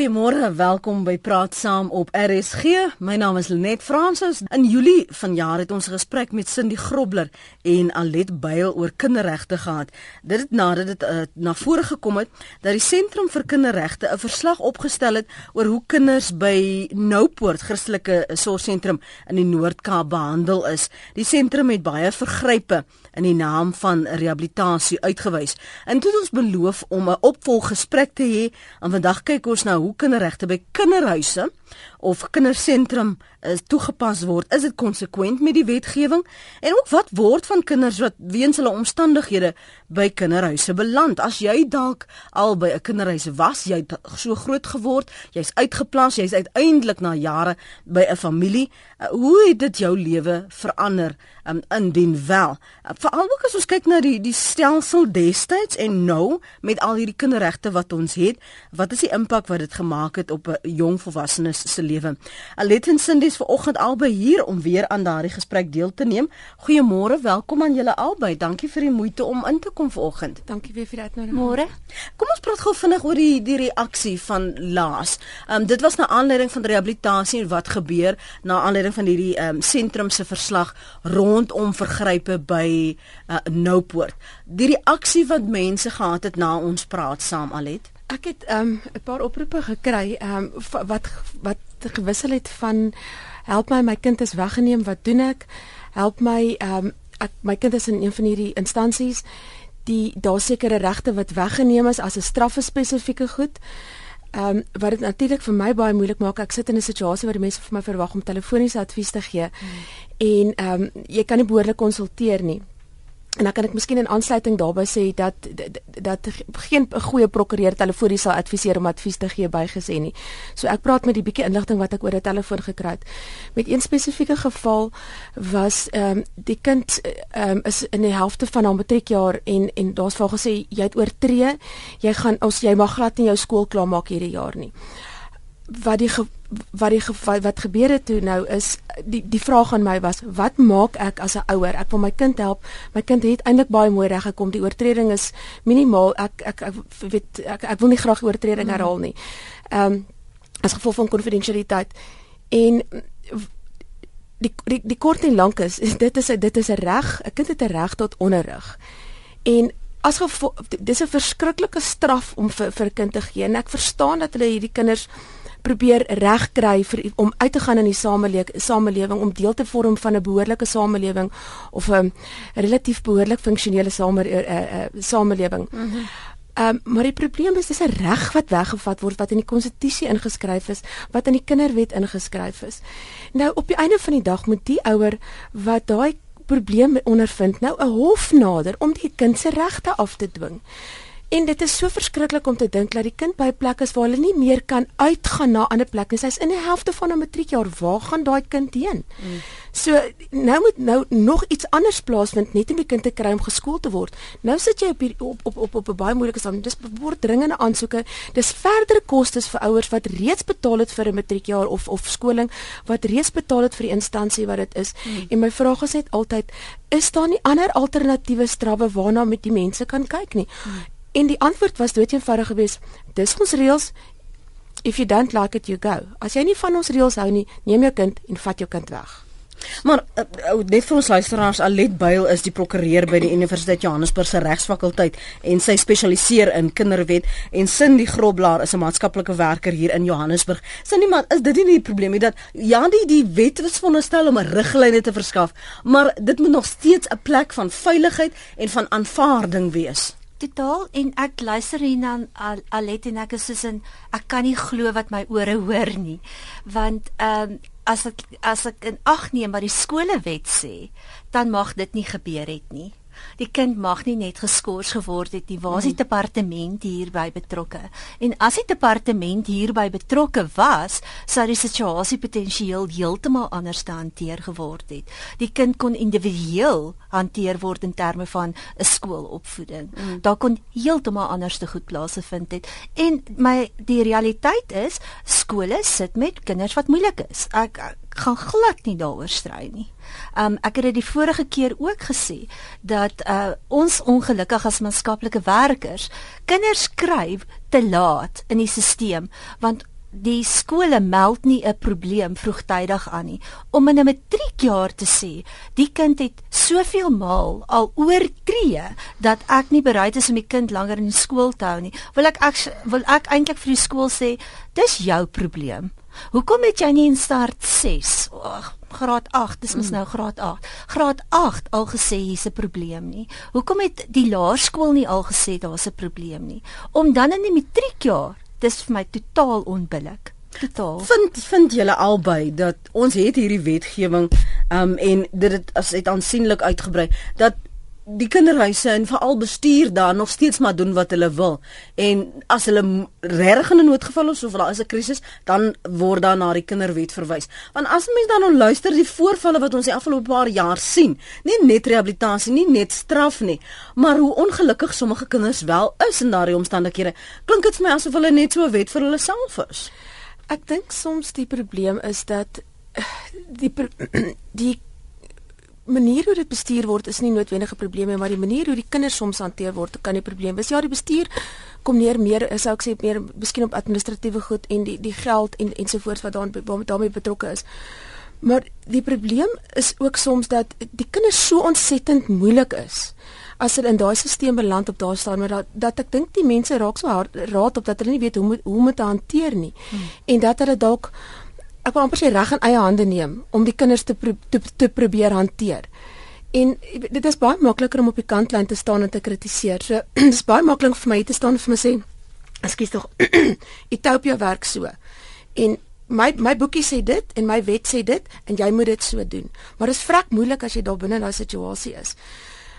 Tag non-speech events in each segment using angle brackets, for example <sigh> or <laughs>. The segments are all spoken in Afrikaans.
Goeiemôre, welkom by Praat Saam op RSG. My naam is Lenet Fransis. In Julie vanjaar het ons 'n gesprek met Cindy Grobler en Alet Byl oor kinderregte gehad. Dit het nadat dit uh, na vore gekom het dat die Sentrum vir Kinderregte 'n verslag opgestel het oor hoe kinders by Noupoort Christelike Sorgsentrum in die Noord-Kaap behandel is. Die sentrum het baie vergrype in die naam van rehabilitasie uitgewys. En toe het ons beloof om 'n opvolggesprek te hê. En vandag kyk ons hoe kinderregte by kinderhuise of kindersentrum is eh, toegepas word. Is dit konsekwent met die wetgewing? En ook wat word van kinders wat weens hulle omstandighede by kinderhuise beland? As jy dalk al by 'n kinderhuis was, jy het so groot geword, jy's uitgeplas, jy's uiteindelik na jare by 'n familie. Uh, hoe het dit jou lewe verander um, indien wel? Uh, Veral ook as ons kyk na die die stelsel destyds en nou met al hierdie kinderregte wat ons het, wat is die impak wat dit gemaak het op 'n jong volwassenes se lewe? Alet en Cindy is ver oggend albei hier om weer aan daardie gesprek deel te neem. Goeiemôre, welkom aan julle albei. Dankie vir die moeite om in te kom ver oggend. Dankie weer vir die uitnodiging. Môre. Kom ons praat gou vinnig oor die die reaksie van Laas. Ehm um, dit was na aanleiding van rehabilitasie en wat gebeur na aanleiding van hierdie ehm um, sentrum se verslag rondom vergrype by uh, Noupoort. Die reaksie wat mense gehad het na ons praat saam Alet. Ek het ehm um, 'n paar oproepe gekry ehm um, wat wat gewissel het van help my my kind is weggeneem wat doen ek? Help my ehm um, ek my kind is in een van hierdie instansies die daar sekere regte wat weggeneem is as 'n straffe spesifieke goed. Ehm um, wat dit natuurlik vir my baie moeilik maak ek sit in 'n situasie waar die mense vir my verwag om telefoniese advies te gee. Hmm. en ehm um, jy kan nie behoorlik konsulteer nie En dan kan ek miskien in aansluiting daarbey sê dat dat geen goeie prokureur telefonies sal adviseer om advies te gee bygesê nie. So ek praat met die bietjie inligting wat ek oor 'n telefoon gekry het. Met een spesifieke geval was ehm um, die kind ehm um, is in die helfte van haar matriekjaar en en daar's vir gesê jy het oortree, jy gaan ons jy mag glad nie jou skool klaarmaak hierdie jaar nie. Wat die wat die wat gebeur het toe nou is die die vraag aan my was wat maak ek as 'n ouer? Ek wil my kind help. My kind het eintlik baie mooi reg gekom die oortreding is minimaal. Ek ek, ek weet ek, ek wil nie graag oortreding mm. herhaal nie. Ehm um, as gevolg van konfidensialiteit. En die die die kort en lank is dit is dit is 'n reg 'n kind het 'n reg tot onderrig. En as gevolg dis 'n verskriklike straf om vir vir 'n kind te gee. En ek verstaan dat hulle hierdie kinders probeer regkry vir om uit te gaan in die samelewing samelewing om deel te vorm van 'n behoorlike samelewing of 'n relatief behoorlik funksionele same, uh, uh, samelewing. Mhm. Mm Um, maar die probleem is dis 'n reg wat weggevat word wat in die konstitusie ingeskryf is, wat in die kinderwet ingeskryf is. Nou op die einde van die dag moet die ouer wat daai probleem ondervind nou 'n hof nader om die kind se regte af te dwing. En dit is so verskriklik om te dink dat die kind by 'n plek is waar hulle nie meer kan uitgaan na 'n ander plek nie. Sy's in die helfte van 'n matriekjaar. Waar gaan daai kind heen? Mm. So nou moet nou nog iets anders plaasvind net om die kind te kry om geskool te word. Nou sit jy op hier, op op op op 'n baie moeilike stadium. Dis word dringende aansoeke. Dis verdere kostes vir ouers wat reeds betaal het vir 'n matriekjaar of of skoling, wat reeds betaal het vir die instansie wat dit is. Mm. En my vraag is net altyd, is daar nie ander alternatiewe strawwe waarna met die mense kan kyk nie? Mm. En die antwoord was doeteenvoudig geweest: Dis ons reëls. If you don't like it, you go. As jy nie van ons reëls hou nie, neem jou kind en vat jou kind weg. Maar uh, net vir ons luisteraars, Alet Byl is die prokureur by die Universiteit Johannesburg se regsfakulteit en sy spesialiseer in kinderwet en Cindy Groblaar is 'n maatskaplike werker hier in Johannesburg. Cindy, maar is dit nie die probleem nie dat ja, die die wet is veronderstel om 'n riglyn te verskaf, maar dit moet nog steeds 'n plek van veiligheid en van aanvaarding wees totaal en ek luister hier na Al Alet en ek is soos in ek kan nie glo wat my ore hoor nie. Want ehm um, as ek as ek in ag neem wat die skolewet sê dan mag dit nie gebeur het nie die kind mag nie net geskort geword het nie. Waar is die mhm. departement hierby betrokke? En as die departement hierby betrokke was, sou die situasie potensieel heeltemal anders te hanteer geword het. Die kind kon individueel hanteer word in terme van 'n skoolopvoeding. Mm. Daar kon heeltemal anders te goed plase vind het. En my die realiteit is skole sit met kinders wat moeilik is. Ek, ek gaan glad nie daaroor stry nie. Um ek het dit die vorige keer ook gesê dat uh ons ongelukkig as maatskaplike werkers kinders skryf te laat in die stelsel want die skole meld nie 'n probleem vroegtydig aan nie. Om in 'n matriekjaar te sê die kind het soveel maal al oortree dat ek nie bereid is om die kind langer in die skool te hou nie. Wil ek ek wil ek eintlik vir die skool sê dis jou probleem hoekom het jy nie in start 6 ag graad 8 dis mos mm. nou graad 8 graad 8 al gesê hier's 'n probleem nie hoekom het die laerskool nie al gesê daar's 'n probleem nie om dan in die matriekjaar dis vir my totaal onbillik. Totaal. Vind vind julle albei dat ons het hierdie wetgewing um en dit het as dit aansienlik uitgebrei dat die kinderhuise en veral bestuur daar nog steeds maar doen wat hulle wil. En as hulle regtig in 'n noodgeval is of daar is 'n krisis, dan word daar na die kinderwet verwys. Want as mens dan nou luister die voorvalle wat ons die afgelope paar jaar sien, nie net rehabilitasie, nie net straf nie, maar hoe ongelukkig sommige kinders wel is in daardie omstandighede. Klink dit vir my asof hulle net so 'n wet vir hulle self is. Ek dink soms die probleem is dat die <clears throat> die manier hoe dit bestuur word is nie noodwendige probleme maar die manier hoe die kinders soms hanteer word kan die probleem wees. Ja, die bestuur kom neer meer is ook sê meer miskien op administratiewe goed en die die geld en ensovoorts wat daarin daarmee betrokke is. Maar die probleem is ook soms dat die kinders so ontsettend moeilik is as hulle in daai stelsel beland op daar staan maar dat, dat ek dink die mense raak so hard raad op dat hulle nie weet hoe moet hoe om dit te hanteer nie hmm. en dat hulle dalk ek wil amper sê reg in eie hande neem om die kinders te pro, te, te probeer hanteer. En dit is baie makliker om op die kantlyn te staan en te kritiseer. So <clears throat> dit is baie maklik vir my te staan en vir my sê, "Ekskuus tog, <clears throat> Ethiopia werk so." En my my boekie sê dit en my wet sê dit en jy moet dit so doen. Maar dit is vrek moeilik as jy daar binne in daai situasie is.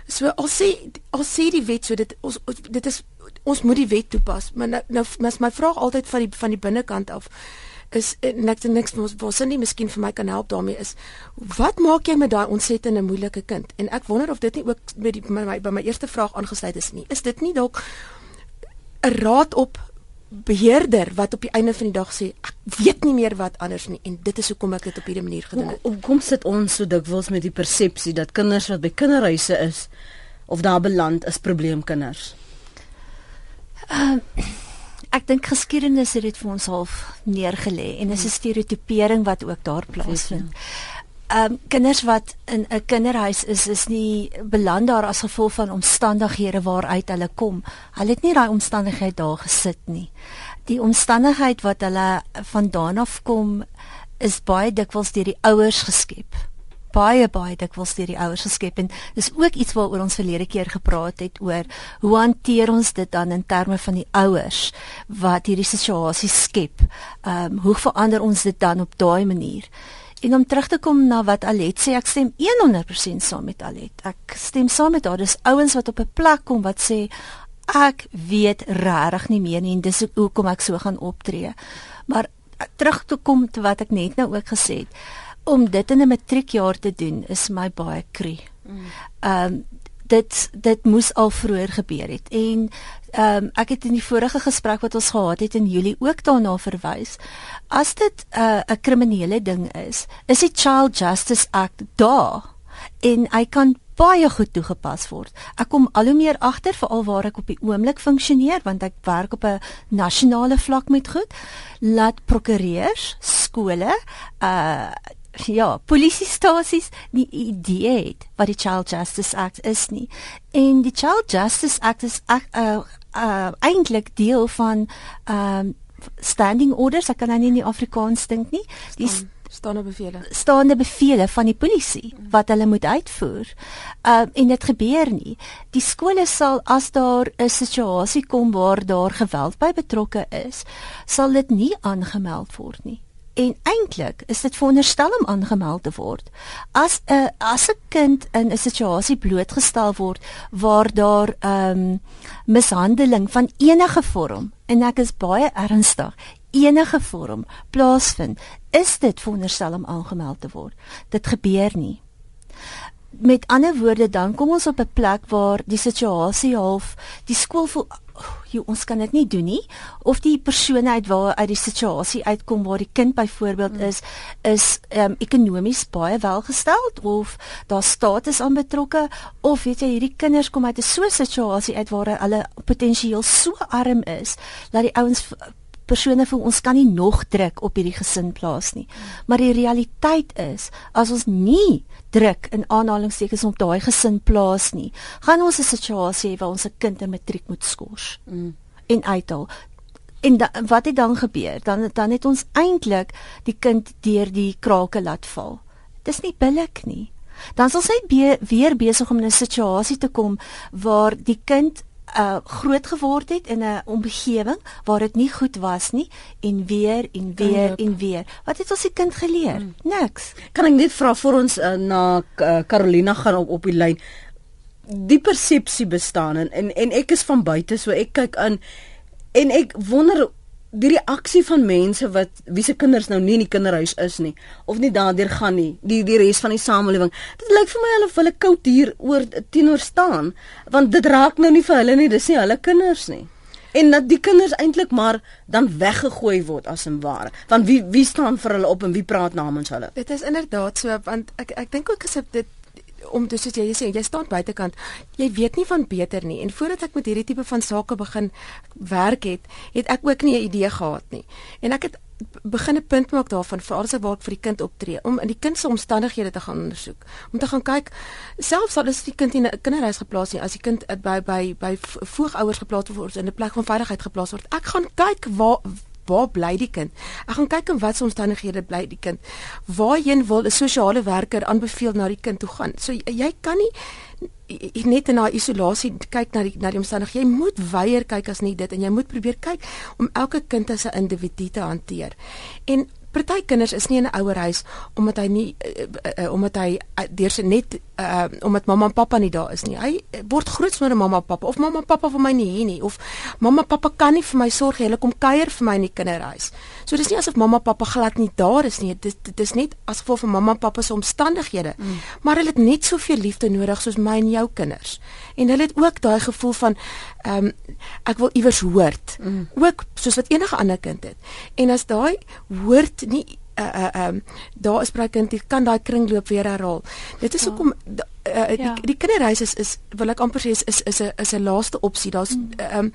So al sê al sê die wet so dit ons dit is ons moet die wet toepas, maar nou nou my vraag altyd van die van die binnekant af is niks niks mos was nie miskien vir my kan help daarmee is wat maak jy met daai ontsettende moeilike kind? En ek wonder of dit nie ook by die by my, by my eerste vraag aangesluit is nie. Is dit nie dalk 'n raad op beheerder wat op die einde van die dag sê ek weet nie meer wat anders nie en dit is hoekom ek dit op hierdie manier gedoen het. hoekom sit ons so dikwels met die persepsie dat kinders wat by kinderhuise is of daar beland is probleemkinders? Uh, ek dink geskiedenis het dit vir ons half neergelê en dis 'n stereotipering wat ook daar plaasvind. Ehm um, kinders wat in 'n kinderhuis is is nie beland daar as gevolg van omstandighede waaruit hulle kom. Hulle het nie daai omstandigheid daar gesit nie. Die omstandigheid wat hulle vandaan af kom is baie dikwels deur die ouers geskep baie baie dikwels deur die ouers geskep en dis ook iets waaroor ons verlede keer gepraat het oor hoe hanteer ons dit dan in terme van die ouers wat hierdie situasie skep. Ehm um, hoe verander ons dit dan op daai manier? En om terug te kom na wat Alet sê, ek stem 100% saam met Alet. Ek stem saam met haar. Dis ouens wat op 'n plek kom wat sê ek weet regtig nie meer nie en dis hoekom ek so gaan optree. Maar terug te kom te wat ek net nou ook gesê het om dit in 'n matriekjaar te doen is my baie kru. Ehm um, dit dit moes al vroeër gebeur het en ehm um, ek het in die vorige gesprek wat ons gehad het in Julie ook daarna verwys. As dit 'n uh, kriminele ding is, is die Child Justice Act daar en hy kan baie goed toegepas word. Ek kom al hoe meer agter veral waar ek op die oomblik funksioneer want ek werk op 'n nasionale vlak met goed. Laat prokureurs, skole, uh ja, polisiestasies nie idee het wat die Child Justice Act is nie. En die Child Justice Act is uh uh eintlik deel van um standing orders, ek kan nou nie in die Afrikaans dink nie. Die staande bevele. Staande bevele van die polisie wat hulle moet uitvoer. Um en dit gebeur nie. Die skole sal as daar 'n situasie kom waar daar geweld by betrokke is, sal dit nie aangemeld word nie en eintlik is dit veronderstel om aangemeld te word. As 'n as 'n kind in 'n situasie blootgestel word waar daar ehm um, mishandeling van enige vorm en ek is baie ernstig, enige vorm plaasvind, is dit veronderstel om aangemeld te word. Dit gebeur nie. Met ander woorde dan kom ons op 'n plek waar die situasie half die skool voel jy ons kan dit nie doen nie of die persoon uit waar uit die situasie uitkom waar die kind byvoorbeeld mm. is is um, ekonomies baie welgesteld of daar status aan betrokke of weet jy hierdie kinders kom uit 'n so situasie uit waar hulle potensieel so arm is dat die ouens persone vir ons kan nie nog druk op hierdie gesin plaas nie. Maar die realiteit is as ons nie druk in aanhalingstekens op daai gesin plaas nie, gaan ons 'n situasie hê waar ons 'n kind in matriek moet skors. Mm. En uithaal. En da, wat het dan gebeur? Dan dan het ons eintlik die kind deur die krake laat val. Dis nie billik nie. Dan sal sy be, weer besig om in 'n situasie te kom waar die kind uh groot geword het in 'n omgewing waar dit nie goed was nie en weer en weer en weer. Wat het ons die kind geleer? Hmm. Niks. Kan ek net vra vir ons uh, na uh, Carolina gaan op op die lyn. Die persepsie bestaan en, en en ek is van buite so ek kyk in en ek wonder die reaksie van mense wat wie se kinders nou nie in die kinderhuis is nie of nie daardeur gaan nie die die res van die samelewing dit lyk vir my hulle wil 'n koud hier oor teenoor staan want dit raak nou nie vir hulle nie dis nie hulle kinders nie. En dat die kinders eintlik maar dan weggegooi word as en ware want wie wie staan vir hulle op en wie praat namens hulle? Dit is inderdaad so want ek ek dink ook as dit om dus soos jy sê jy staan buitekant jy weet nie van beter nie. En voordat ek met hierdie tipe van sake begin werk het het ek ook nie 'n idee gehad nie. En ek het begin 'n punt maak daarvan vir alles waar ek vir die kind optree om in die kind se omstandighede te gaan ondersoek. Om te gaan kyk selfs al is die kind in 'n kinderhuis geplaas nie as die kind by by by voogouers geplaas word in 'n plek van veiligheid geplaas word ek gaan kyk waar waar bly die kind? Ek gaan kyk in watter omstandighede bly die kind. Waarheen wil 'n sosiale werker aanbeveel na die kind toe gaan? So jy kan nie net in daai isolasie kyk na die na die omstandighede. Jy moet weier kyk as nie dit en jy moet probeer kyk om elke kind as 'n individu te hanteer. En party kinders is nie in 'n ouerhuis omdat hy nie uh, uh, uh, omdat hy uh, deur se net uh, omdat mamma en pappa nie daar is nie. Hy word groot sonder mamma en pappa of mamma en pappa vir my nie hier nie of mamma en pappa kan nie vir my sorg nie. Hulle kom kuier vir my in die kinderhuis. So dis nie asof mamma en pappa glad nie daar is nie. Dit dit is net as gevolg van mamma en pappa se omstandighede. Mm. Maar hulle het net soveel liefde nodig soos my en jou kinders. En hulle het ook daai gevoel van ehm um, ek wil iewers hoort. Mm. Ook soos wat enige ander kind het. En as daai hoort nie uh uh um daar is braai kind kan daai kringloop weer herhaal. Dit is ja. hoekom ja uh, die, ja. die kinderhuis is is wil ek amper sê is is is 'n is 'n laaste opsie. Daar's mm. ehm um,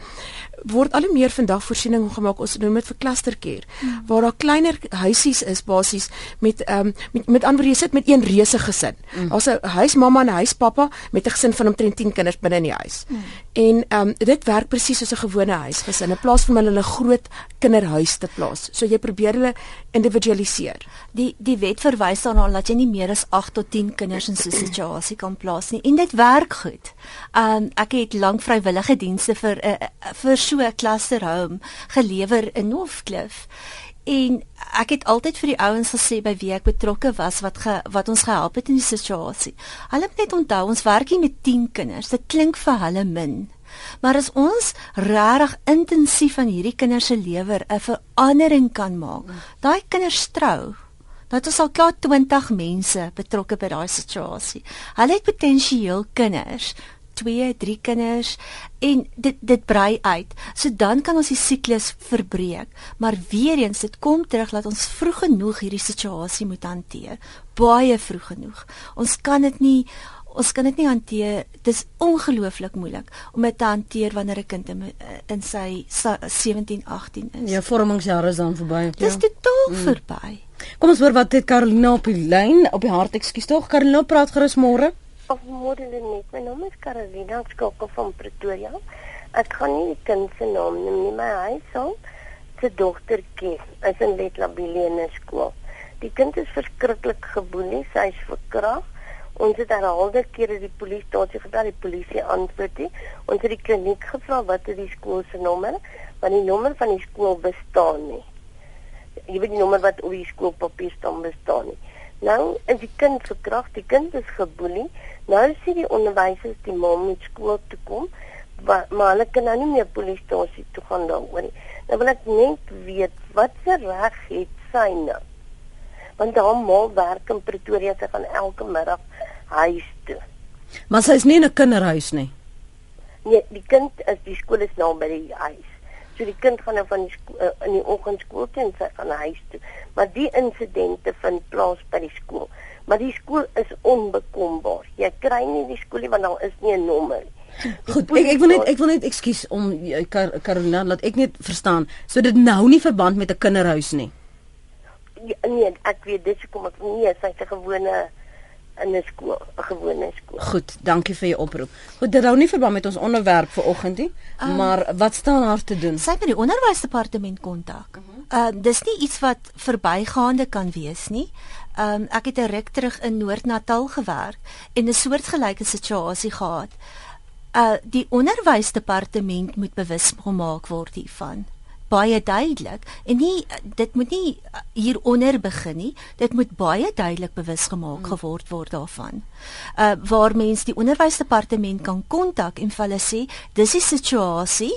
word al hoe meer vandag voorsiening gemaak ons noem dit vir clustercare mm. waar daar kleiner huisies is basies met ehm um, met met ander jy sit met een reuse gesin. Mm. Daar's 'n huismamma en 'n huispappa met 'n gesin van omtrent 10 kinders binne in die huis. Mm. En ehm um, dit werk presies soos 'n gewone huisgesin in plaas van hulle 'n groot kinderhuis te plaas. So jy probeer hulle individualiseer. Die die wet verwys daarna dat jy nie meer as 8 tot 10 kinders in so 'n situasie kan plaas nie en dit werk goed. Um ek het lank vrywillige dienste vir 'n uh, vir so 'n clusterhome gelewer in Northcliff. En ek het altyd vir die ouens gesê by wie ek betrokke was wat ge, wat ons gehelp het in die situasie. Hulle moet net onthou ons werk hier met 10 kinders. Dit klink vir hulle min. Maar as ons regtig intensief aan hierdie kinders se lewe 'n verandering kan maak, daai kinders trou, dat ons al klaar 20 mense betrokke by daai situasie. Hulle het potensieel kinders, 2, 3 kinders en dit dit brei uit. So dan kan ons die siklus verbreek. Maar weer eens, dit kom terug dat ons vroeg genoeg hierdie situasie moet hanteer. Baie vroeg genoeg. Ons kan dit nie ons kan dit nie hanteer. Dit is ongelooflik moeilik om dit te hanteer wanneer 'n kind in, in sy 17, 18 is. Ja, vormingsjare is dan verby. Dit is ja. totaal mm. verby. Kom ons hoor wat het Carolina op die lyn op die hart ekskuus tog Carolina praat gerus môre. Of môre net. My naam is Carolina Skokke van Pretoria. Ek kan nie die kind se naam noem nie, my huishoud se dogtertjie is in Letlabiliene skool. Die kind is verskriklik geboelie, sy is verkragt. Ons het herhaalde kere die polisiestasie gebel, die polisie antwoord nie. Ons het die kliniek gevra wat is die skool se nommer, want die nommer van die skool bestaan nie jy weet die nommer wat op die skoolpapier staan bestaan nie. Nou is die kind verkragt, die kind is geboelie. Nou sê die onderwysers die ma moet skool toe kom, maar, maar hulle kan nou nie meer polisiestasie toe gaan daaroor nie. Nou wil ek net weet wat se reg het sy nou? Want haar ma werk in Pretoria, sy gaan elke middag huis toe. Maar sy is nie in 'n kinderhuis nie. Nee, die kind is die skool is nou by die huis. So die kind gaan nou van die uh, in die oggendskool toe en sy gaan na huis toe. Maar die insidente vind plaas by die skool. Maar die skool is onbekombaar. Jy kry nie die skoolie want daar is nie 'n nommer nie. Goed, ek ek wil net ek wil net ekskuus om Kar, Carolina laat ek net verstaan. So dit nou nie verband met 'n kinderhuis nie. Ja, nee, ek weet dis hoekom ek nie sy's 'n gewone in 'n skool, 'n gewone skool. Goed, dankie vir jou oproep. Goed, dit hou nie verband met ons onderwerp vir oggend nie, um, maar wat staan haar te doen? Sy het met die onderwysdepartement kontak. Uh, uh dis nie iets wat verbygaande kan wees nie. Um ek het 'n ruk terug in Noord-Natal gewerk en 'n soortgelyke situasie gehad. Uh die onderwysdepartement moet bewus gemaak word hiervan baie duidelik en nie dit moet nie hieronder begin nie. Dit moet baie duidelik bewus gemaak hmm. geword word daarvan. Uh waar mens die onderwysdepartement kan kontak en vir hulle sê dis die situasie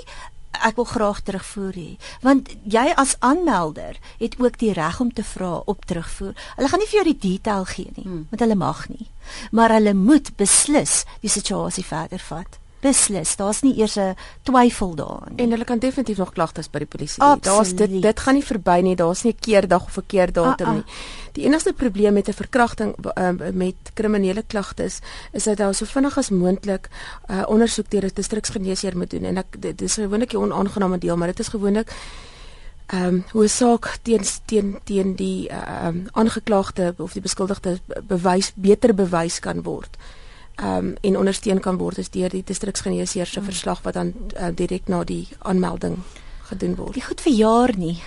ek wil graag terugvoer hê. Want jy as aanmelder het ook die reg om te vra op terugvoer. Hulle gaan nie vir jou die detail gee nie hmm. want hulle mag nie. Maar hulle moet beslis die situasie verder vat beslis. Daar's nie eers 'n twyfel daarin. En hulle kan definitief nog klagtes by die polisie hê. Daar's dit dit gaan nie verby nie. Daar's nie 'n keerdag of 'n keerdatum ah, ah. nie. Die enigste probleem met 'n verkrachting uh, met kriminele klagtes is dat daar so vinnig as moontlik uh, ondersoek deur 'n distriksgeneesheer moet doen en ek dit is gewoonlik 'n onaangename deel, maar dit is gewoonlik ehm um, hoe saak teen teen teen die ehm um, aangeklaagde of die beskuldigde bewys beter bewys kan word um, en ondersteun kan word is deur die distriksgeneesheer se verslag wat dan uh, direk na die aanmelding gedoen word. Die goed verjaar nie.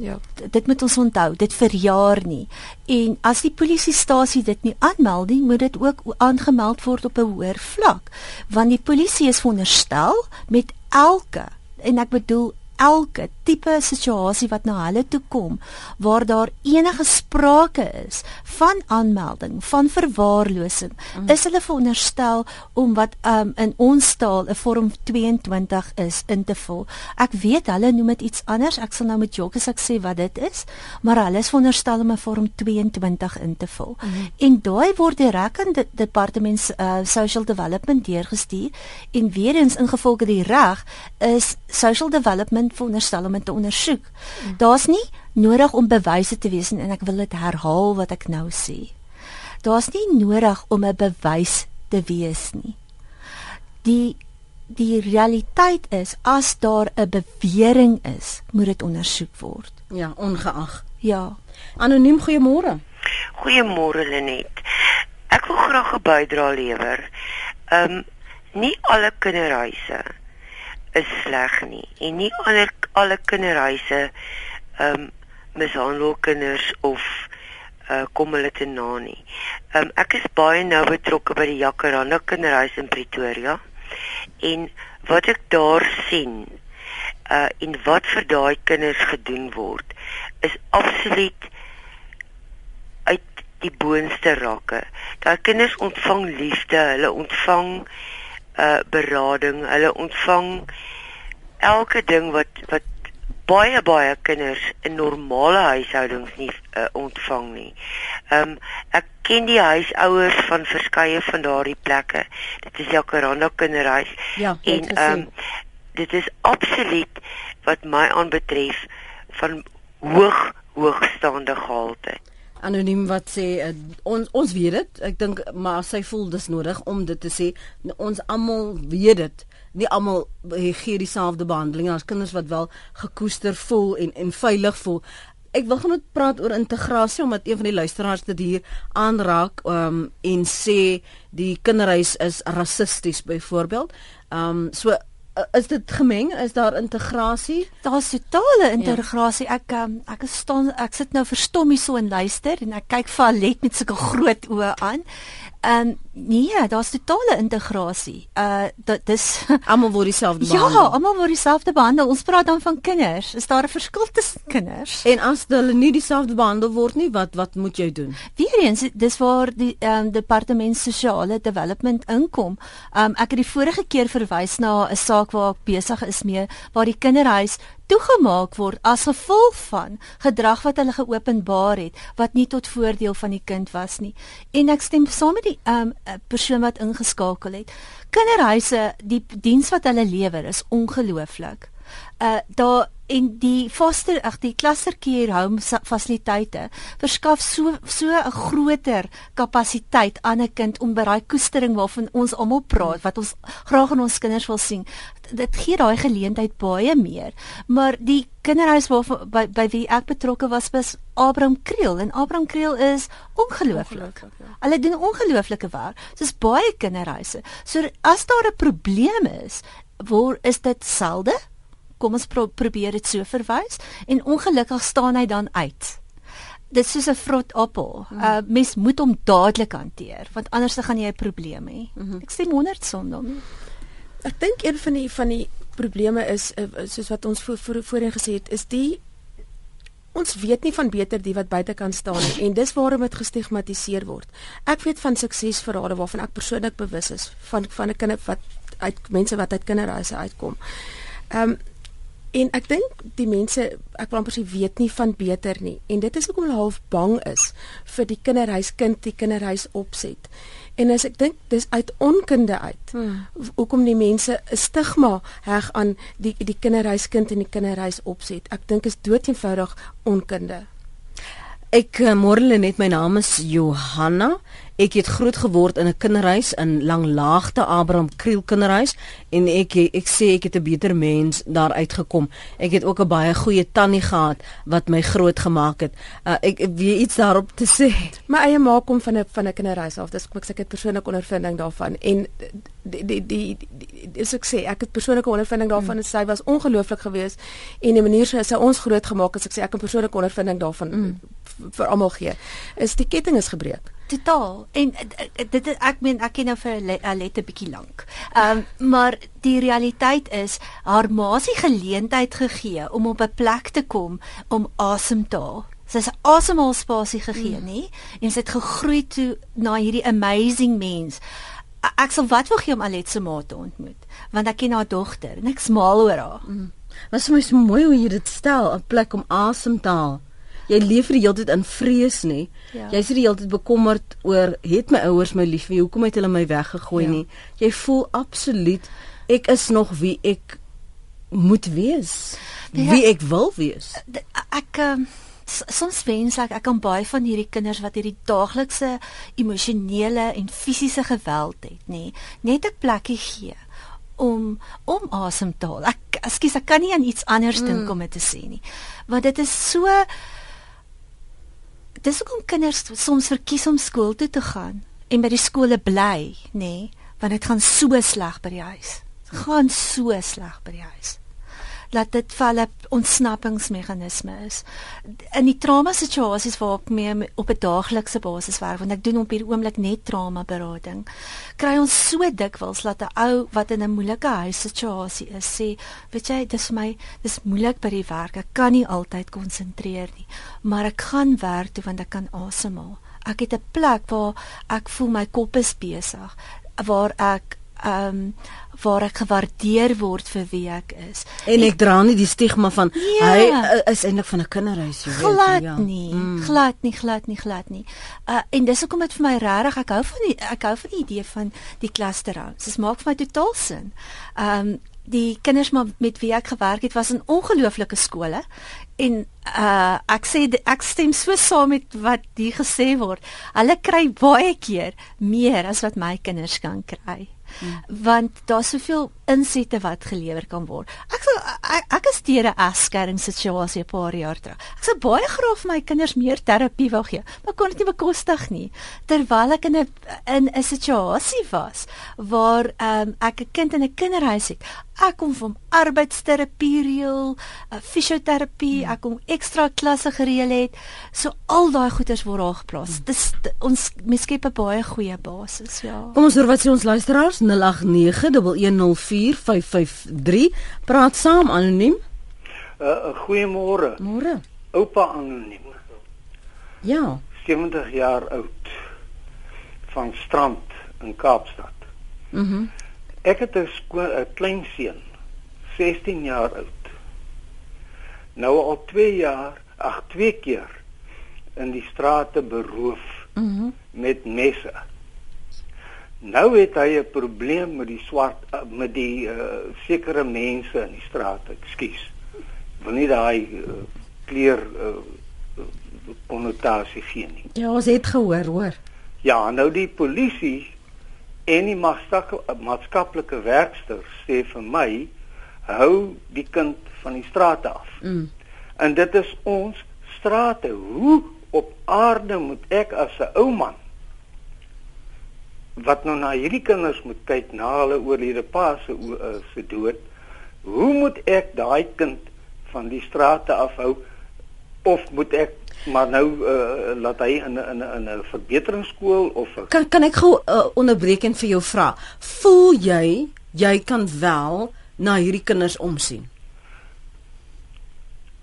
Ja, dit moet ons onthou, dit verjaar nie. En as die polisiestasie dit nie aanmeld nie, moet dit ook aangemeld word op 'n hoër vlak, want die polisie is veronderstel met elke en ek bedoel elke tipe situasie wat na hulle toe kom waar daar enige sprake is van aanmelding van verwaarlosing mm. is hulle veronderstel om wat um, in ons taal 'n vorm 22 is in te vul. Ek weet hulle noem dit iets anders. Ek sal nou met Jock as ek sê wat dit is, maar hulle is veronderstel om 'n vorm 22 in te vul. Mm. En daai word direk aan die departement uh, social development deurgestuur en weer eens ingevolge die reg is social development veronderstel om dit te ondersoek. Hmm. Daar's nie nodig om bewyse te wees en ek wil dit herhaal wat ek nou sê. Daar's nie nodig om 'n bewys te wees nie. Die die realiteit is as daar 'n bewering is, moet dit ondersoek word. Ja, ongeag. Ja. Anoniem goeiemôre. Goeiemôre Lenet. Ek wil graag 'n bydrae lewer. Ehm um, nie alle kinderhuise is sleg nie en nie alle alle kinderhuise ehm um, mishandel kinders of uh, kom hulle te na nie. Ehm um, ek is baie nou betrokke by die Jacaranda kinderhuis in Pretoria en wat ek daar sien uh en wat vir daai kinders gedoen word is absoluut uit die boonste rakke. Daai kinders ontvang liefde, hulle ontvang uh berading. Hulle ontvang elke ding wat wat baie baie kinders in normale huishoudings nie uh, ontvang nie. Ehm um, ek ken die huisouers van verskeie van daardie plekke. Dit is Jacaranda kinderhuis ja, en ehm um, dit is absoluut wat my aanbetref van hoog hoogstaande gehalte anoniem wat sê uh, ons ons weet dit. Ek dink maar sy voel dis nodig om dit te sê. Ons almal weet dit. Nie almal gee dieselfde behandeling as kinders wat wel gekoester voel en en veilig voel. Ek wil gaan net praat oor integrasie omdat een van die luisteraars dit hier aanraak um, en sê die kinderhuis is rassisties byvoorbeeld. Ehm um, so is dit gemeng? Is daar integrasie? Daar's totale ja. integrasie. Ja. Ek um, ek staan ek sit nou verstom hier so en luister en ek kyk vir Alet met sulke groot oë aan. Ehm um, nee, daar's totale integrasie. Uh dit dis <laughs> almal word dieselfde ja, behandel. Ja, almal word dieselfde behandel. Ons praat dan van kinders. Is daar 'n verskil tussen kinders? En as hulle nie dieselfde behandel word nie, wat wat moet jy doen? Weereens, dis waar die ehm um, departement sosiale development inkom. Ehm um, ek het die vorige keer verwys na 'n saak waar ek besig is mee waar die kinderhuis toegemaak word as gevolg van gedrag wat hulle geopenbaar het wat nie tot voordeel van die kind was nie. En ek stem saam met die um persoon wat ingeskakel het. Kinderhuise, die diens wat hulle lewer is ongelooflik. Uh daar en die foster ag die care home fasiliteite verskaf so so 'n groter kapasiteit aan 'n kind om by daai koestering waarvan ons almal praat wat ons graag in ons kinders wil sien. Dit gee daai geleentheid baie meer. Maar die kinderhuis waar by, by wie ek betrokke was was Abraham Kriel. En Abraham Kriel is ongelooflik. Ja. hulle doen ongelooflike werk. Soos baie kinderhuise. So as daar 'n probleem is waar is dit selde kom ons pro probeer dit so verwys en ongelukkig staan hy dan uit. Dit is soos 'n vrot appel. Mm. Uh mens moet hom dadelik hanteer want anders dan gaan jy 'n probleem hê. Mm -hmm. Ek sê 100 sonder. Ek dink een van die van die probleme is uh, soos wat ons voor, voor, voorheen gesê het is die ons weet nie van beter die wat buite kan staan nie en dis waarom dit gestigmatiseer word. Ek weet van suksesverhale waarvan ek persoonlik bewus is van van 'n kind wat uit mense wat uit kinderhuise uitkom. Ehm um, En ek dink die mense, ek wil amper sê weet nie van beter nie. En dit is hoekom hulle half bang is vir die kinderhuiskind, die kinderhuis opset. En as ek dink dis uit onkunde uit. Hmm. Hoekom die mense 'n stigma heg aan die die kinderhuiskind en die kinderhuis opset. Ek dink is doeteenvoudig onkunde. Ek eh, môre net my naam is Johanna. Ek het groot geword in 'n kinderhuis in Langlaagte Abraham Kriel kinderhuis en ek ek sê ek het 'n beter mens daar uitgekom. Ek het ook 'n baie goeie tannie gehad wat my groot gemaak het. Uh, ek, ek weet iets daarop te sê. My eie ma kom van 'n van 'n kinderhuis af. Dis ek sê ek het persoonlike ondervinding daarvan en die die die dis ek sê ek het persoonlike ondervinding daarvan en mm. sy was ongelooflik geweest en die manier hoe sy ons groot gemaak het, ek sê ek het persoonlike ondervinding daarvan mm. Vir almal gee. Is die ketting is gebreek totaal en eh, eh, dit ek meen ek ken nou vir 'n lette bietjie lank. Ehm um, maar die realiteit is haar maasie geleentheid gegee om op 'n plek te kom om asem te haal. Sy het asemhalspasie gegee, mm. nê? En sy het gegroei toe na hierdie amazing mens. Ek sal wat wil gee om Alet se ma te ontmoet, want ek ken haar dogter en ek smaal oor haar. Mm. Wat is mooi hoe jy dit stel, 'n plek om asem te haal jy leef vir die hele tyd in vrees nê. Ja. Jy's die hele tyd bekommerd oor het my ouers my lief, hoekom het hulle my weggegooi ja. nie. Jy voel absoluut ek is nog wie ek moet wees. Ja, wie ek wil wees. Ek um, soms wens ek ek kan baie van hierdie kinders wat hierdie daaglikse emosionele en fisiese geweld het, nê, net 'n plekkie gee om om asem te haal. Ek ekskuus, ek kan nie aan iets anders mm. dink om dit te sê nie. Want dit is so dis hoekom kinders soms verkies om skool toe te gaan en by die skole bly, nê, nee, want dit gaan so sleg by die huis. Dit gaan so sleg by die huis dat dit vir hulle ontsnappingsmeganisme is. In die trauma situasies waar ek mee op 'n daaglikse basis werk, want ek doen op hierdie oomblik net trauma berading, kry ons so dikwels dat 'n ou wat in 'n moeilike huissituasie is, sê, weet jy, dis vir my, dis moeilik by die werk. Ek kan nie altyd konsentreer nie, maar ek gaan werk toe want ek kan asemhaal. Ek het 'n plek waar ek voel my kop is besig, waar ek ehm um, waar ek gewaardeer word vir wie ek is. En ek, ek dra nie die stigma van ja, hy uh, is eintlik van 'n kinderhuis, jy weet. Glad ja. nie. Mm. Glad nie, glad nie, glad nie. Uh en dis hoekom dit vir my regtig ek hou van die ek hou van die idee van die clusterhouse. Dit maak vir my totaal sin. Ehm um, die kinders maar met wie ek gewerk het was in ongelooflike skole en uh ek sê ek stem so saam met wat die gesê word. Hulle kry baie keer meer as wat my kinders kan kry hmm. want daar's soveel insette wat gelewer kan word. Ek sal ek, ek is deur 'n afskering situasie 'n paar jaar terug. Ek sou baie graag vir my kinders meer terapie wou gee, maar kon dit nie bekostig nie terwyl ek in 'n in 'n situasie was waar um, ek 'n kind in 'n kinderhuis het. Ek kom van arbeidsterapie reël, uh, fisioterapie, hmm. ek kom ekstra klasse gereël het. So al daai goeders word daar geplaas. Hmm. Dis ons miskien 'n baie goeie basis, ja. Kom ons hoor wat sê ons luisteraars 0891104553. Praat saam anoniem. Uh goeiemôre. Môre. Oupa anoniem. Ja. 70 jaar oud van Strand in Kaapstad. Mhm. Mm Ek het 'n 'n klein seun, 16 jaar oud. nou al 2 jaar, ag 2 keer in die strate beroof. Mm met messe. Nou het hy 'n probleem met die swart met die uh, sekere mense in die straat, ekskuus. Wil nie daai uh, kleur uh, konnotasie gee nie. Ja, ons het gehoor, hoor. Ja, nou die polisie en die maatskap- maatskaplike werkster sê vir my hou die kind van die strate af. Mm. En dit is ons strate. Hoe op aarde moet ek as 'n ou man wat nou na hierdie kinders moet kyk na hulle oorlede pa se uh, se dood, hoe moet ek daai kind van die strate afhou of moet ek maar nou uh, laat hy in 'n in 'n in 'n verbeteringsskool of 'n Kan kan ek gou uh, onderbreek en vir jou vra? Voel jy jy kan wel na hierdie kinders omsien?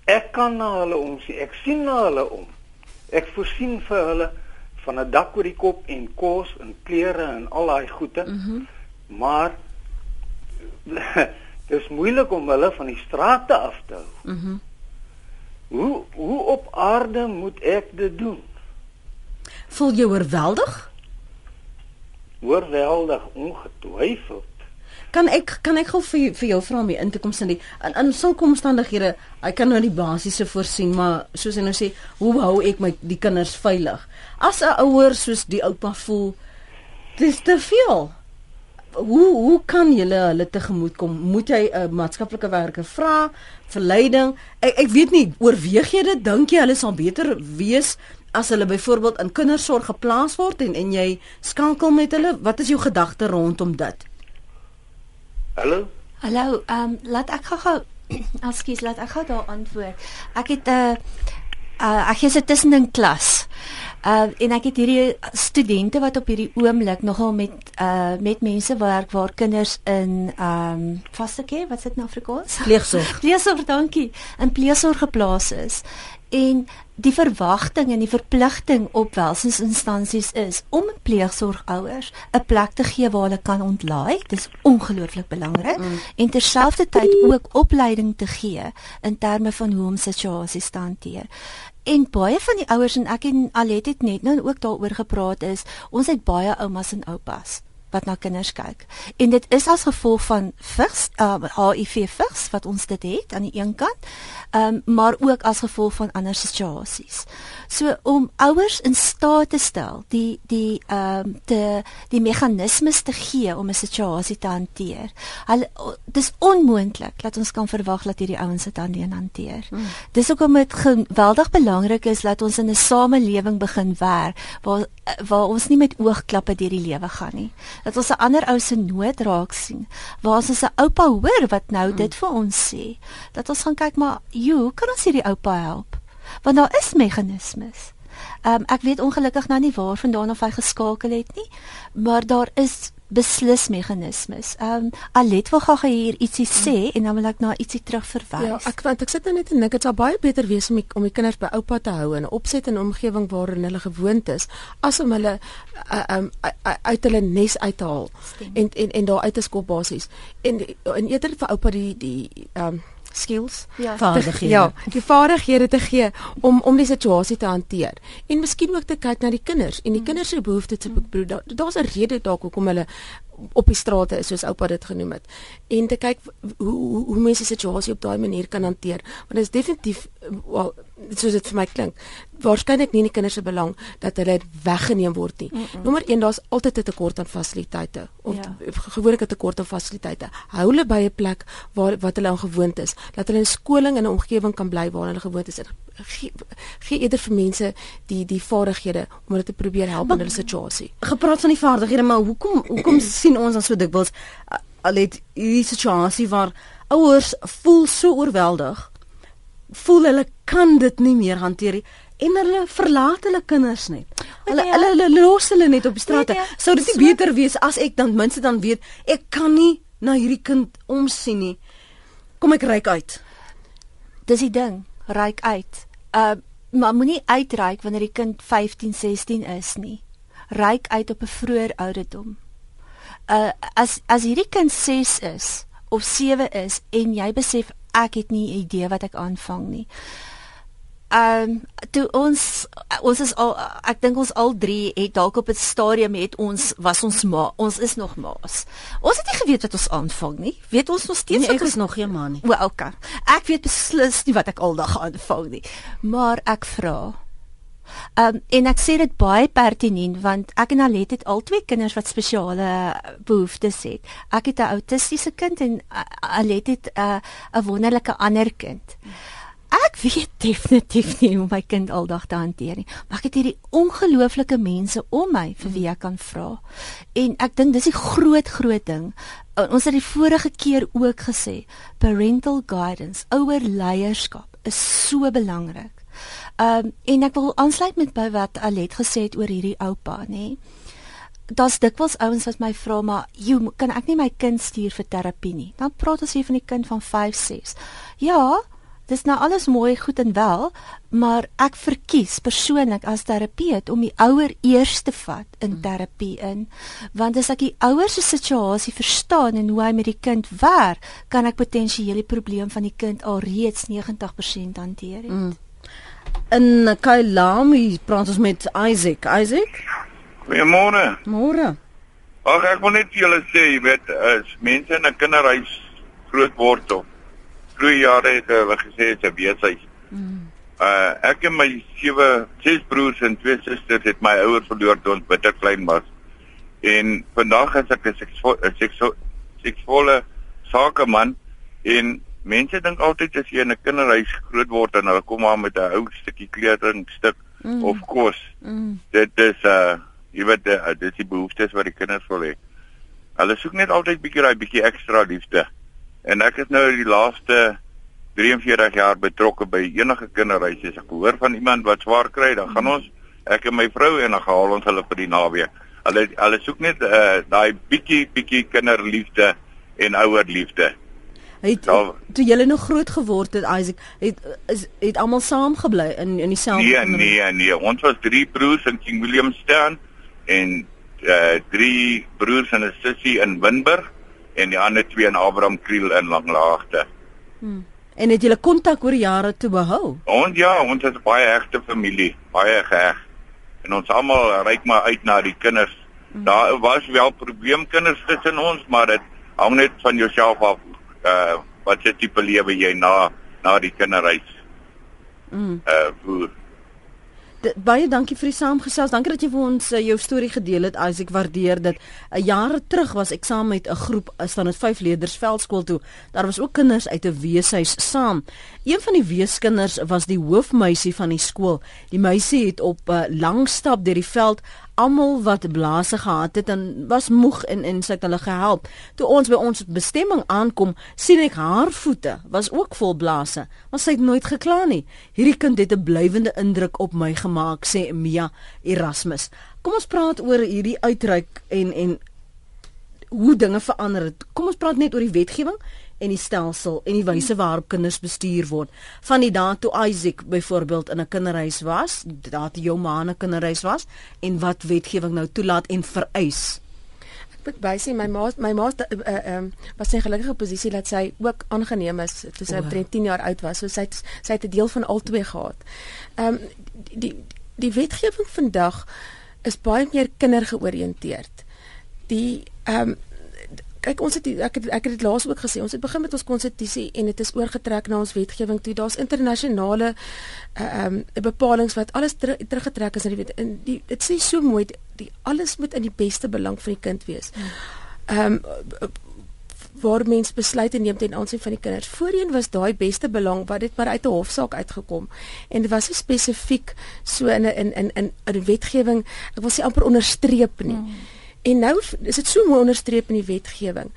Ek kan na hulle omsien. Ek sien na hulle om. Ek voorsien vir hulle van 'n dak oor die kop en kos en klere en al daai goede. Mm -hmm. Maar <laughs> dis moeilik om hulle van die strate af te hou. Mhm. Mm Hoe hoe op aarde moet ek dit doen? Voel jy oorweldig? Oorweldig ongetwyfeld. Kan ek kan ek gou vir vir jou vra om hier in te kom Cindy? In in sulke omstandighede, hy kan nou die basiese voorsien, maar soos hy nou sê, hoe hou ek my die kinders veilig? As 'n ouer soos die oupa voel, dis te veel. Hoe hoe kan jy hulle tegemoet kom? Moet jy 'n maatskaplike werker vra vir leiding? Ek ek weet nie, oorweeg jy dit? Dink jy hulle sal beter wees as hulle byvoorbeeld in kindersorg geplaas word en en jy skakel met hulle? Wat is jou gedagte rondom dit? Hallo? Hallo, ehm um, laat ek gou-gou <clears throat> Ekskuus, laat ek gou daar antwoord. Ek het 'n uh, uh, ek gee se tussenin klas. Uh en ek het hierdie studente wat op hierdie oomblik nogal met uh met mense werk waar kinders in ehm um, vaste care, wat sit in Afrikaans? Pleegsorg. <laughs> Pleegsorg, dankie. In pleegsorg geplaas is. En die verwagting en die verpligting op welsinsinstansies is om pleegsorgouers 'n plek te gee waar hulle kan ontlaai. Dis ongelooflik belangrik mm. en terselfdertyd ook opleiding te gee in terme van hoe om situasies te hanteer. En baie van die ouers en ek en Alet het net nou ook daaroor gepraat is, ons het baie oumas en oupas wat na kinders kyk. En dit is as gevolg van vigs, uh, HIV vigs wat ons dit het aan die een kant, um, maar ook as gevolg van ander situasies. So om ouers in staat te stel die die ehm um, te die meganismes te gee om 'n situasie te hanteer. Hulle dis onmoontlik dat ons kan verwag dat hierdie ouens dit alleen hanteer. Hmm. Dis hoekom dit geweldig belangrik is dat ons in 'n samelewing begin werk waar waar ons nie met oogklappe deur die lewe gaan nie dat ons 'n ander ou se nood raak sien. Waar ons 'n oupa hoor wat nou hmm. dit vir ons sê, dat ons gaan kyk maar, hoe kan ons hierdie oupa help? Want daar is meganismes. Ehm um, ek weet ongelukkig nou nie waar vandaan of hy geskakel het nie, maar daar is beslis meganismes. Ehm um, Alet wil gou hier ietsie sê en dan wil ek na ietsie terug verwys. Ja, ek want ek sit nou net en dink dit sal baie beter wees om die, om die kinders by oupa te hou in 'n opset en omgewing waarin hulle gewoond is as om hulle uh, um, uit hulle nes uit te haal Stem. en en en daar uit te skop basies. En en eerder vir oupa die die ehm um, skills ja. vaardighede. Ja die vaardighede te gee om om die situasie te hanteer. En miskien ook te kyk na die kinders en die mm. kinders se behoeftes te beproef daar's 'n rede dalk hoekom hulle op die strate is soos oupa dit genoem het. En te kyk hoe hoe, hoe mense die situasie op daai manier kan hanteer. Want dit is definitief wel soos dit vir my klink waarskynlik nie in die kinders se belang dat hulle weggeneem word nie. Mm -mm. Nommer 1 daar's altyd 'n tekort aan fasiliteite of ja. gewoonlik 'n tekort aan fasiliteite. Hou hulle by 'n plek waar wat hulle aan gewoond is, dat hulle in skoling in 'n omgewing kan bly waar hulle gewoond is. Gee, gee eerder vir mense die die vaardighede om hulle te probeer help maar, in hulle situasie. Gepraat van die vaardighede, maar hoekom hoekom <clears throat> sien ons dan so dikwels al het hierdie situasie waar ouers voel so oorweldig voel hulle kan dit nie meer hanteer nie en hulle verlaat hulle kinders net. Hulle ja. hulle, hulle los hulle net op die strate. Nee, nee, Sou dit nie beter wees as ek dan minste dan weet ek kan nie na hierdie kind omsien nie. Kom ek ryk uit. Dis die ding, ryk uit. Uh maar moenie uitryk wanneer die kind 15, 16 is nie. Ryk uit op 'n vroeër ouderdom. Uh as as hierdie kind 6 is of 7 is en jy besef ek het nie idee wat ek aanvang nie. Ehm um, toe ons ons is al ek dink ons al drie het dalk op 'n stadium het ons was ons ma ons is nog ma's. Ons het nie geweet wat ons aanvang nie. Weet ons nog steeds nee, ek is nog geen ma nie. Wel, okay. Ek weet beslis nie wat ek aldag aanvang nie. Maar ek vra Um en ek sê dit baie pertinent want ek en Alet het al twee kinders wat spesiale behoeftes het. Ek het 'n autistiese kind en Alet het 'n uh, 'n wonderlike ander kind. Ek weet definitief nie hoe my kind aldag te hanteer nie, maar ek het hierdie ongelooflike mense om my vir wie ek kan vra. En ek dink dis die groot groot ding. Ons het die vorige keer ook gesê, parental guidance, ouer leierskap is so belangrik. Um, en ek wil aansluit met by wat Alet gesê het oor hierdie oupa, nê. Daar's dikwels ouens wat my vra maar, "Jy kan ek nie my kind stuur vir terapie nie." Dan praat ons hier van die kind van 5, 6. Ja, dis nou alles mooi goed en wel, maar ek verkies persoonlik as terapeut om die ouer eers te vat in hmm. terapie in, want as ek die ouer se situasie verstaan en hoe hy met die kind werk, kan ek potensieel die probleem van die kind alreeds 90% hanteer. Mm in Kailami praat ons met Isaac. Isaac? Goeiemôre. Môre. Ag ek wil net vir julle sê, jy weet, as mense in 'n kinderhuis groot word of groei jare het hulle gesê dit is 'n weeshuis. Mm. Uh ek en my sewe ses broers en twee susters het my ouers verloor toe ons bitter klein was. En vandag is ek 'n seksuele seksuele sakeman en Mense dink altyd as jy in 'n kinderhuis groot word en hulle kom maar met 'n ou stukkie kledingstuk mm. of kos. Mm. Dit is uh jy weet uh, dit is die behoeftes wat die kinders wil hê. Hulle soek net altyd bietjie daai bietjie ekstra liefde. En ek is nou die laaste 43 jaar betrokke by enige kinderhuis. As ek hoor van iemand wat swaar kry, dan gaan ons ek en my vrou en dan haal ons hulle vir die naweek. Hulle hulle soek net uh daai bietjie bietjie kinderliefde en ouer liefde. Het ja, toe julle nog groot geword het Isaac, het is het almal saam gebly in in dieselfde Nee, nee, nee. Ons was drie broers in King Williamstown en uh drie broers en 'n sussie in Winburg en die ander twee in Abraham Kriel in Langlaagte. Hmm. En het julle kontak oor jare toe behou? Ons ja, ons is baie egte familie, baie geheg. En ons almal reik maar uit na die kinders. Hmm. Daar was wel probleemkinders tussen ons, maar dit hang net van jouself af uh wat se tipe lewe jy na na die kinderhuis. Mm. Uh voer. De, baie dankie vir die saamgesels. Dankie dat jy vir ons uh, jou storie gedeel het. Ek waardeer dit. uh, Jare terug was ek saam met 'n groep, uh, staan dit vyf leerders veldskool toe. Daar was ook kinders uit 'n weeshuis saam. Een van die weeskinders was die hoofmeisie van die skool. Die meisie het op 'n uh, lang stap deur die veld almal wat blaase gehad het en was moeg en en sy het hulle gehelp. Toe ons by ons bestemming aankom, sien ek haar voete was ook vol blaase, maar sy het nooit gekla nie. Hierdie kind het 'n blywende indruk op my gemaak, sê Mia Erasmus. Kom ons praat oor hierdie uitreik en en hoe dinge verander het. Kom ons praat net oor die wetgewing en die stelsel en die wyse waarop kinders bestuur word. Van die dae toe Isaac byvoorbeeld in 'n kinderhuis was, daat jou ma in 'n kinderhuis was en wat wetgewing nou toelaat en vereis. Ek bysê my ma my ma ehm uh, um, was in 'n gelukkige posisie dat sy ook aangeneem is toe sy omtrent 10 jaar oud was. So sy het, sy het 'n deel van al twee gehad. Ehm um, die, die die wetgewing vandag is baie meer kindergeoriënteerd. Die ehm um, kyk ons het ek het ek het dit laas ook gesê ons het begin met ons konstitusie en dit is oorgetrek na ons wetgewing toe daar's internasionale eh, ehm uh, um, bepalinge wat alles ter, teruggetrek is in die wet en die dit sê so mooi die, alles moet in die beste belang van die kind wees. Ehm um, waar mens besluite neem ten aansien van die kinders. Voorheen was daai beste belang wat dit maar uit 'n hofsaak uitgekom en dit was nie spesifiek so in 'n in in in 'n wetgewing ek wil sê amper onderstreep nie. Hmm. En nou is dit so mooi onderstreep in die wetgewing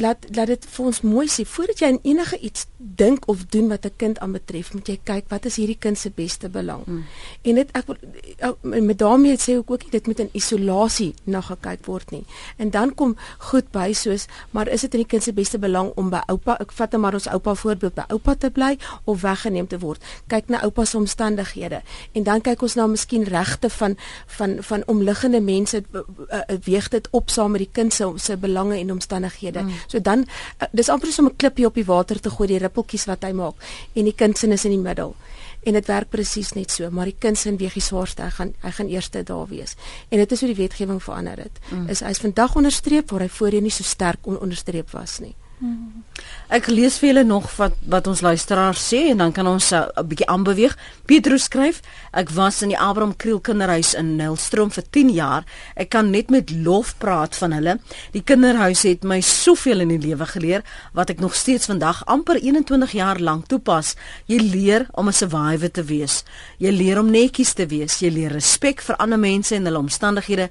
laat laat dit vir ons mooi sê voordat jy aan enige iets dink of doen wat 'n kind aanbetref moet jy kyk wat is hierdie kind se beste belang hmm. en dit ek met daarmee sê ek ook nie dit moet in isolasie na gekyk word nie en dan kom goed by soos maar is dit in die kind se beste belang om by oupa ek vat maar ons oupa voorbeeld by oupa te bly of weggeneem te word kyk na oupa se omstandighede en dan kyk ons na miskien regte van van van omliggende mense weeg dit op saam met die kind se se belange en omstandighede hmm. So dan uh, dis amper soos om 'n klipjie op die water te gooi, die rippeltjies wat hy maak en die kind se is in die middel. En dit werk presies net so, maar die kind se weeg die swaarste, hy gaan hy gaan eerste daar wees. En dit is hoe die wetgewing verander het. Mm. Is hy's vandag onderstreep waar hy voorheen nie so sterk on onderstreep was nie. Ek lees vir julle nog wat wat ons luisteraars sê en dan kan ons uh, 'n uh, bietjie aanbeweeg. Petrus skryf: Ek was in die Abraham Kriel kinderhuis in Nelstroom vir 10 jaar. Ek kan net met lof praat van hulle. Die kinderhuis het my soveel in die lewe geleer wat ek nog steeds vandag amper 21 jaar lank toepas. Jy leer om 'n survivor te wees. Jy leer om netjies te wees. Jy leer respek vir ander mense en hulle omstandighede.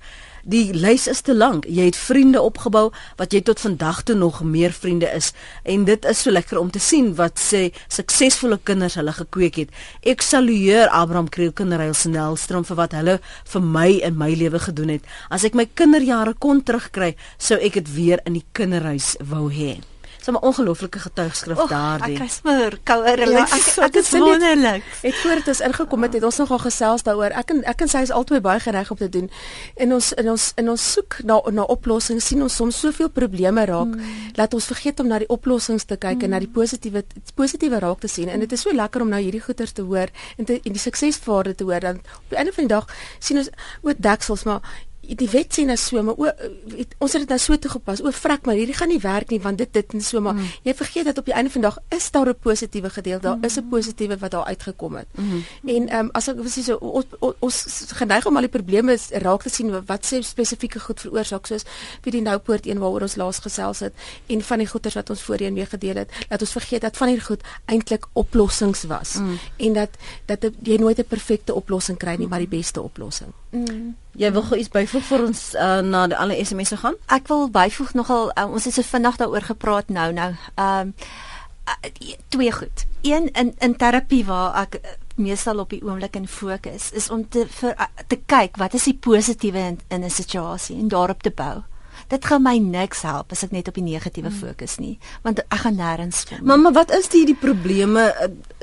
Die lys is te lank. Jy het vriende opgebou wat jy tot vandag toe nog meer vriende is en dit is so lekker om te sien wat sê suksesvolle kinders hulle gekweek het. Ek salueer Abraham Kinderhuis en Nelstrom vir wat hulle vir my in my lewe gedoen het. As ek my kinderjare kon terugkry, sou ek dit weer in die kinderhuis wou hê so 'n ongelooflike getuigskrif daardie. Ek is maar kouer. Ja, ek ek is wonderlik. Het voordat ons ingekom het, het ons nogal gesels daaroor. Ek en ek en sy is albei baie gereg op te doen. En ons in ons in ons soek na na oplossings sien ons soms soveel probleme raak hmm. dat ons vergeet om na die oplossings te kyk hmm. en na die positiewe positiewe raak te sien. En dit is so lekker om nou hierdie goeters te hoor en te, en die suksesvare te hoor dan op die einde van die dag sien ons ook deksels maar die wet sê nou so maar o ons het dit nou so toegepas o vrek maar hierdie gaan nie werk nie want dit dit en so maar mm. jy vergeet dat op die einde van dag is daar 'n positiewe gedeelte daar mm. is 'n positiewe wat daar uitgekom het mm. en ehm um, as ek was so ons, ons geneig om al die probleme raak te sien wat sê spesifieke goed veroorsaak soos vir die Noupoort een waaroor ons laas gesels het en van die goeters wat ons voorheen mee gedeel het dat ons vergeet dat van hierdie goed eintlik oplossings was mm. en dat dat jy nooit 'n perfekte oplossing kry nie maar die beste oplossing mm. Jy wil gou iets byvoeg vir ons uh, na die alle SMS'e gaan? Ek wil byvoeg nogal uh, ons het so vinnig daaroor gepraat nou nou. Ehm um, uh, twee goed. Een in in terapie waar ek meestal op die oomblik in fokus is om te vir, te kyk wat is die positiewe in, in 'n situasie en daarop te bou dit gaan my niks help as ek net op die negatiewe hmm. fokus nie want ek gaan nêrens kom. Mamma, wat is die die probleme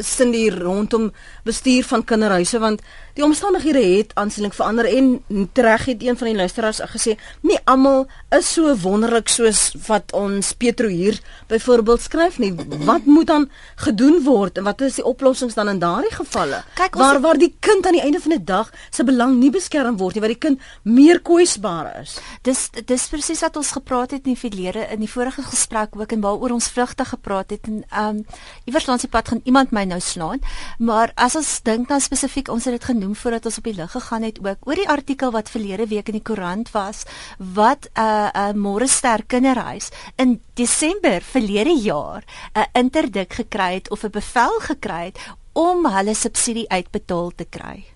sin hier rondom bestuur van kinderhuise want die omstandighede het aansienlik verander en reg het een van die luisteraars gesê nie almal is so wonderlik soos wat ons Petro hier byvoorbeeld skryf nie. Wat <clears throat> moet dan gedoen word en wat is die oplossings dan in daardie gevalle? Kijk, waar waar die kind aan die einde van die dag se belang nie beskerm word nie, waar die kind meer kwesbaar is. Dis dis presies presies wat ons gepraat het in die verlede in die vorige gesprek ook en waaroor ons vrugtig gepraat het en ehm um, iewers langs die pad gaan iemand my nou slaan. Maar as ons dink dan spesifiek ons het dit genoem voordat ons op die lig gegaan het ook oor die artikel wat verlede week in die koerant was wat 'n uh, 'n uh, môre ster kinderhuis in Desember verlede jaar 'n uh, interdik gekry het of 'n bevel gekry het om hulle subsidie uitbetaal te kry.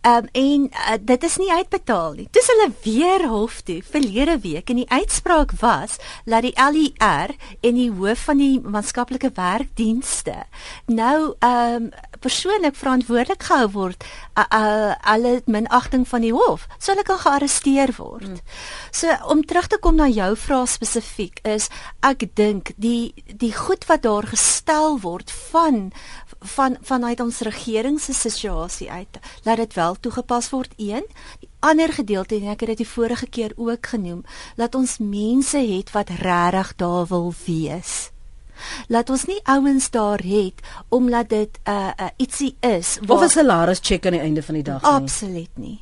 Ehm um, en uh, dit is nie uitbetaal nie. Dis hulle weer hof toe verlede week en die uitspraak was dat die LER en die hoof van die maatskaplike werkdienste nou ehm um, persoonlik verantwoordelik gehou word uh, uh, alle minagting van die hof. So hulle kan gearresteer word. Hmm. So om terug te kom na jou vraag spesifiek is ek dink die die goed wat daar gestel word van van vanuit ons regering se situasie uit laat dit wel toegepas word. Een die ander gedeelte en ek het dit die vorige keer ook genoem dat ons mense het wat regtig daar wil wees. Laat ons nie ouens daar het omdat dit 'n uh, uh, ietsie is of 'n salaris check aan die einde van die dag nie. Absoluut nie.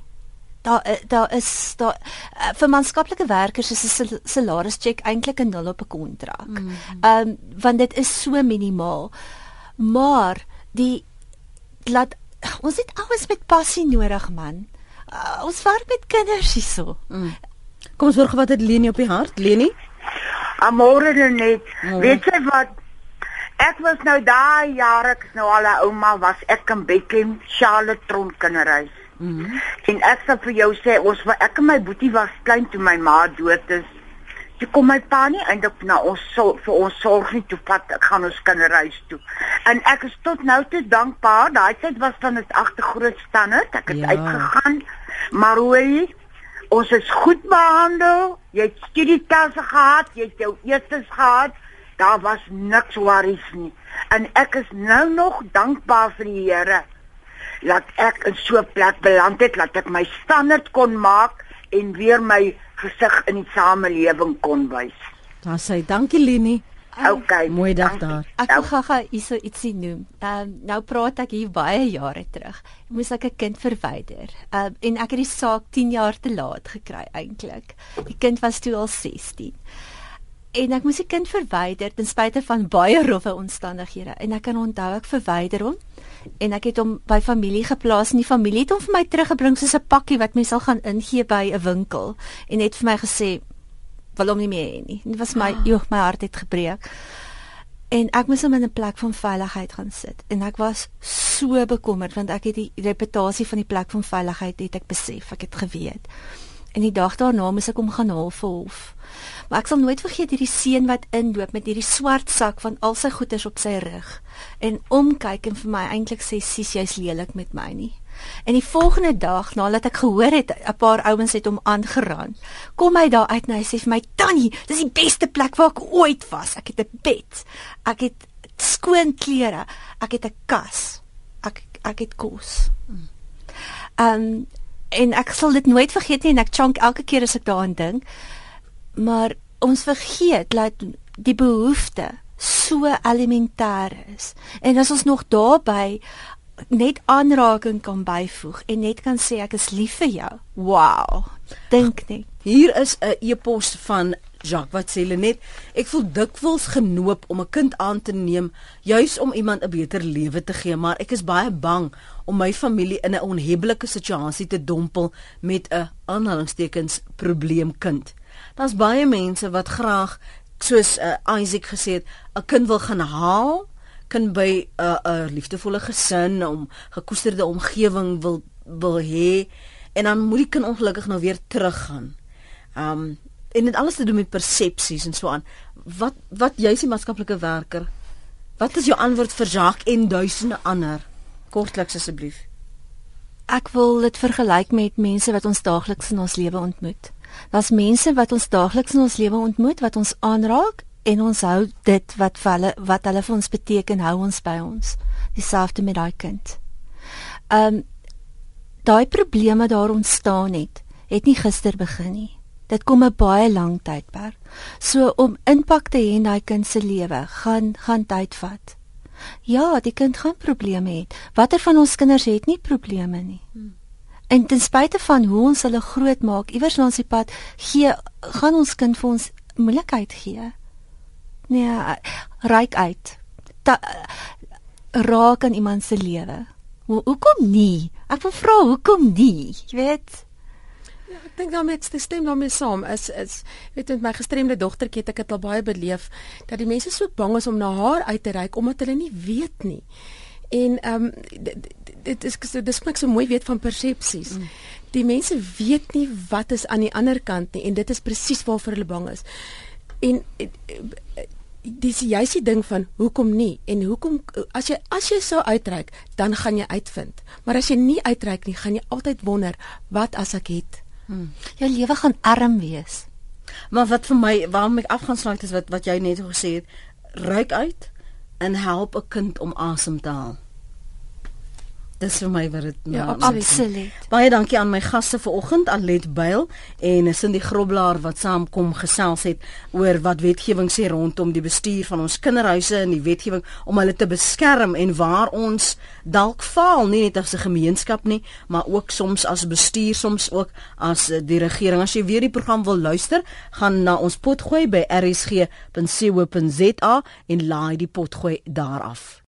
Daar uh, daar is daar uh, vir maatskaplike werkers is 'n salaris check eintlik 'n nul op 'n kontrak. Mm. Ehm um, want dit is so minimaal maar die laat ons het alles met passie nodig man. Uh, ons werk met kinders hierso. Mm. Kom ons hoor wat het Leni op die hart, Leni? Amore net. Mm. Weet jy wat? Ek was nou daai jare, ek is nou al 'n ouma, was ek in Beckham Charlotte Tron kinderhuis. Mm. En ek sê vir jou sê ons ek en my boetie was klein toe my ma dood is. Jy kom my pa nie eintlik na ons so, vir ons sorg nie toe pad ek gaan ons kinderhuis toe. En ek is tot nou toe dankbaar. Daai tyd was dan 'n agtergroot standaard. Ek het ja. uitgegaan. Maar hoe ons is goed behandel. Jy het studietasse gehad, jy het jou eetes gehad. Daar was niks worries nie. En ek is nou nog dankbaar vir die Here dat ek in so 'n plek beland het dat ek my standaard kon maak en weer my gesig in die samelewing kon wys. Daar sê dankie Leni. Okay. Mooi dag daar. Ek wil gaga hierso ietsie noem. Ehm um, nou praat ek hier baie jare terug. Moes ek 'n kind verwyder. Ehm um, en ek het die saak 10 jaar te laat gekry eintlik. Die kind was toe al 16. En ek moes die kind verwyder ten spyte van baie rowwe omstandighede. En ek kan onthou ek verwyder hom en ek het hom by familie geplaas en die familie het hom vir my teruggebring soos 'n pakkie wat mens sal gaan ingee by 'n winkel en het vir my gesê wil hom nie meer hê nie. Dit was my, oh. joh, my hart het gebreek. En ek moes hom in 'n plek van veiligheid gaan sit en ek was so bekommerd want ek het die reputasie van die plek van veiligheid het ek besef, ek het geweet. En die dag daarna moes ek hom gaan haal vir hof. Maar ek sal nooit vergeet hierdie seun wat inloop met hierdie swart sak van al sy goederes op sy rug en omkyk en vir my eintlik sê sis jy's lelik met my nie. En die volgende dag nadat ek gehoor het 'n paar ouens het hom aangeraan, kom hy daar uit en hy sê vir my: "Tannie, dis die beste plek waar ek ooit was. Ek het 'n bed. Ek het skoon klere. Ek het 'n kas. Ek ek het kos." Ehm um, en ek sal dit nooit vergeet nie en ek chunk elke keer as ek daaraan dink. Maar ons vergeet dat die behoefte so elementêr is. En as ons nog daarbey net aanraking kan byvoeg en net kan sê ek is lief vir jou. Wow. Dink net. Hier is 'n e-pos van Jacques wat sê net ek voel dikwels genoop om 'n kind aan te neem juis om iemand 'n beter lewe te gee, maar ek is baie bang om my familie in 'n onhebbelike situasie te dompel met 'n aanhalingstekens probleemkind. Daar's baie mense wat graag soos uh, Isaac gesê het, 'n kind wil gaan haal kan by 'n uh, 'n uh, liefdevolle gesin om gekoesterde omgewing wil wil hê en dan moet die kind ongelukkig nou weer teruggaan. Um en dit alles te doen met persepsies en so aan. Wat wat jy's die maatskaplike werker? Wat is jou antwoord vir Jacques en duisende ander? Kortliks asseblief. Ek wil dit vergelyk met mense wat ons daagliks in ons lewe ontmoet. Daar's mense wat ons daagliks in ons lewe ontmoet wat ons aanraak en ons hou dit wat hulle wat hulle vir ons beteken hou ons by ons dieselfde met daai kind. Ehm um, daai probleme daar ontstaan het het nie gister begin nie. Dit kom 'n baie lang tydperk. So om impak te hê in daai kind se lewe gaan gaan tyd vat. Ja, die kind gaan probleme hê. Watter van ons kinders het nie probleme nie? Hmm. En ten spyte van hoe ons hulle grootmaak, iewers langs die pad gee gaan ons kind vir ons moeilikheid gee. Nee, ryk uit. Ta, raak aan iemand se lewe. Ho hoekom nie? Ek wil vra hoekom nie? Jy weet. Ja, ek dink dan met die stem daarmee saam is is weet met my gestremde dogtertjie het ek dit al baie beleef dat die mense so bang is om na haar uit te reik omdat hulle nie weet nie. En ehm um, dit is dis maak so mooi weet van persepsies. Mm. Die mense weet nie wat is aan die ander kant nie en dit is presies waarvoor hulle bang is. En dis juist die ding van hoekom nie en hoekom as jy as jy sou uitreik dan gaan jy uitvind maar as jy nie uitreik nie gaan jy altyd wonder wat as ek het hmm. jou lewe gaan arm wees maar wat vir my waarom ek afgaan sluit is wat wat jy net gesê het ryk uit en help 'n kind om asem te haal Dis vir my wat dit Ja, absoluut. Baie dankie aan my gaste vanoggend, Alet Byl en Cindy Groblaar wat saamkom gesels het oor wat wetgewing sê rondom die bestuur van ons kinderhuise en die wetgewing om hulle te beskerm en waar ons dalk faal, nie net as 'n gemeenskap nie, maar ook soms as bestuur, soms ook as die regering. As jy weer die program wil luister, gaan na ons potgooi by rsg.co.za en laai die potgooi daar af.